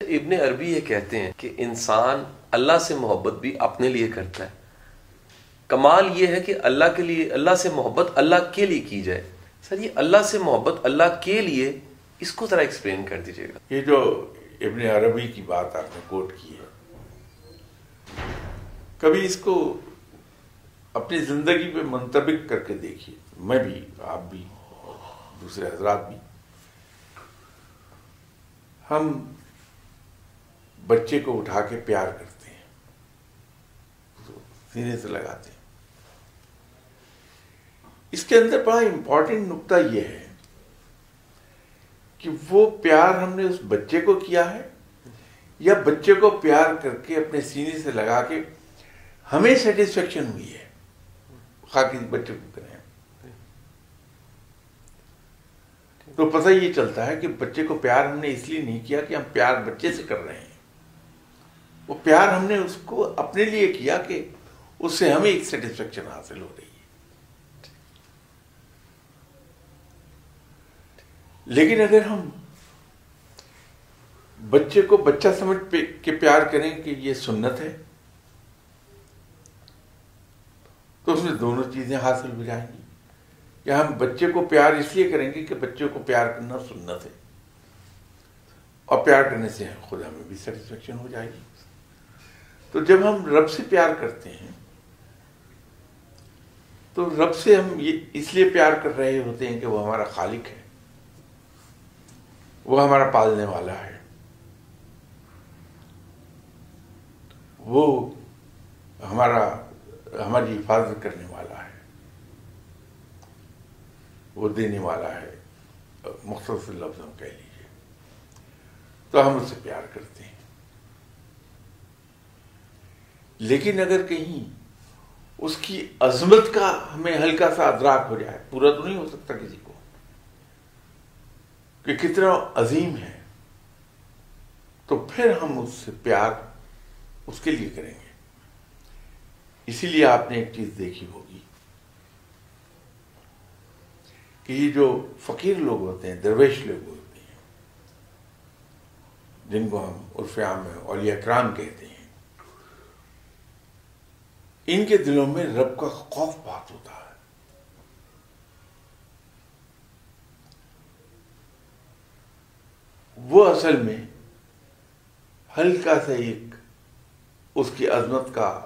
ابن عربی یہ کہتے ہیں کہ انسان اللہ سے محبت بھی اپنے لیے کرتا ہے۔ کمال یہ ہے کہ اللہ کے لیے، اللہ سے محبت اللہ کے لیے کی جائے۔ سر، یہ اللہ سے محبت اللہ کے لیے اس کو ذرا ایکسپلین کر دیجیے گا۔ یہ جو ابن عربی کی بات آپ نے کوٹ کی ہے، کبھی اس کو اپنی زندگی پہ منطبق کر کے دیکھیے۔ میں بھی، آپ بھی، دوسرے حضرات بھی۔ ہم بچے کو اٹھا کے پیار کرتے ہیں۔ سینے سے لگاتے ہیں۔ اس کے اندر بڑا امپورٹنٹ نقطہ یہ ہے کہ وہ پیار ہم نے اس بچے کو کیا ہے یا بچے کو پیار کر کے اپنے سینے سے لگا کے ہمیں سیٹسفیکشن ہوئی ہے۔ خاکی بچے کو کریں۔ تو پتہ یہ چلتا ہے کہ بچے کو پیار ہم نے اس لیے نہیں کیا کہ ہم پیار بچے سے کر رہے ہیں۔ وہ پیار ہم نے اس کو اپنے لیے کیا کہ اس سے ہمیں ایک سیٹسفیکشن حاصل ہو رہی ہے۔ لیکن اگر ہم بچے کو بچہ سمجھ کے پیار کریں کہ یہ سنت ہے، تو اس میں دونوں چیزیں حاصل ہو جائیں گی۔ یا ہم بچے کو پیار اس لیے کریں گے کہ بچے کو پیار کرنا سنت ہے۔ اور پیار کرنے سے خود ہمیں بھی سیٹسفیکشن ہو جائے گی۔ تو جب ہم رب سے پیار کرتے ہیں، تو رب سے ہم یہ اس لیے پیار کر رہے ہوتے ہیں کہ وہ ہمارا خالق ہے، وہ ہمارا پالنے والا ہے۔ وہ ہمارا، ہماری حفاظت کرنے والا ہے۔ وہ دینے والا ہے، مختصر لفظ ہم کہہ لیجیے تو ہم اس سے پیار کرتے ہیں۔ لیکن اگر کہیں اس کی عظمت کا ہمیں ہلکا سا ادراک ہو جائے، پورا تو نہیں ہو سکتا کسی کو۔ کہ کتنا عظیم ہے، تو پھر ہم اس سے پیار اس کے لیے کریں گے۔ اسی لیے آپ نے ایک چیز دیکھی ہوگی کہ یہ جو فقیر لوگ ہوتے ہیں، درویش لوگ ہوتے ہیں، جن کو ہم عرف عام میں اولیاء کرام کہتے ہیں۔ ان کے دلوں میں رب کا خوف بات ہوتا ہے۔ وہ اصل میں ہلکا سے ایک اس کی عظمت کا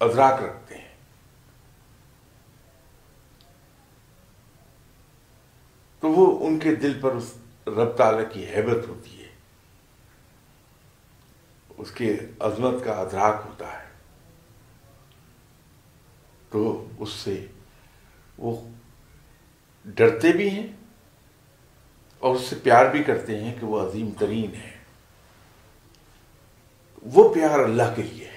ادراک رکھتے ہیں۔ تو وہ ان کے دل پر اس رب تعالی کی حیبت ہوتی ہے۔ اس کی عظمت کا ادراک ہوتا ہے۔ تو اس سے وہ ڈرتے بھی ہیں اور اس سے پیار بھی کرتے ہیں کہ وہ عظیم ترین ہے وہ پیار اللہ کے لیے